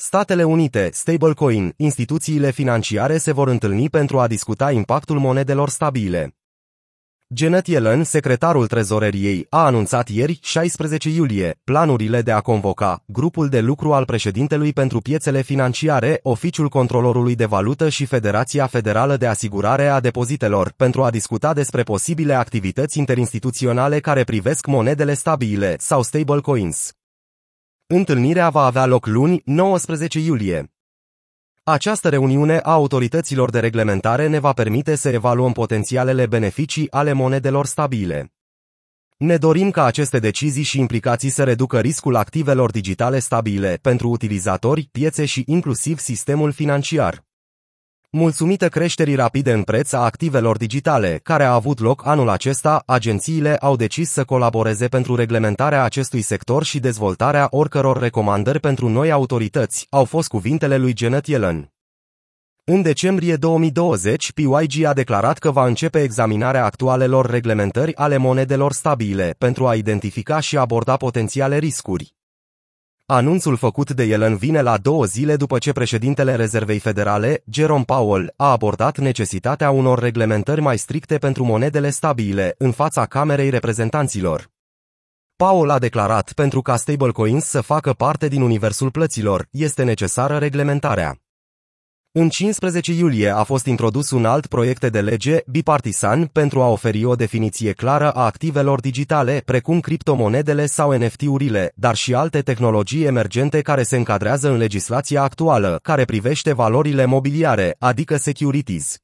Statele Unite, stablecoin, instituțiile financiare se vor întâlni pentru a discuta impactul monedelor stabile. Janet Yellen, secretarul trezoreriei, a anunțat ieri, 16 iulie, planurile de a convoca grupul de lucru al președintelui pentru piețele financiare, Oficiul Controlorului de Valută și Federația Federală de Asigurare a Depozitelor pentru a discuta despre posibile activități interinstituționale care privesc monedele stabile sau stablecoins. Întâlnirea va avea loc luni, 19 iulie. Această reuniune a autorităților de reglementare ne va permite să evaluăm potențialele beneficii ale monedelor stabile. Ne dorim ca aceste decizii și implicații să reducă riscul activelor digitale stabile pentru utilizatori, piețe și inclusiv sistemul financiar. Mulțumită creșterii rapide în preț a activelor digitale, care a avut loc anul acesta, agențiile au decis să colaboreze pentru reglementarea acestui sector și dezvoltarea oricăror recomandări pentru noi autorități, au fost cuvintele lui Janet Yellen. În decembrie 2020, PYG a declarat că va începe examinarea actualelor reglementări ale monedelor stabile pentru a identifica și aborda potențiale riscuri. Anunțul făcut de Yellen vine la două zile după ce președintele Rezervei Federale, Jerome Powell, a abordat necesitatea unor reglementări mai stricte pentru monedele stabile în fața Camerei Reprezentanților. Powell a declarat pentru ca stablecoins să facă parte din universul plăților, este necesară reglementarea. În 15 iulie a fost introdus un alt proiect de lege bipartisan pentru a oferi o definiție clară a activelor digitale, precum criptomonedele sau NFT-urile, dar și alte tehnologii emergente care se încadrează în legislația actuală, care privește valorile mobiliare, adică securities.